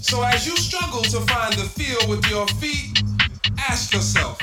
So as you struggle to find the feel with your feet, ask yourself.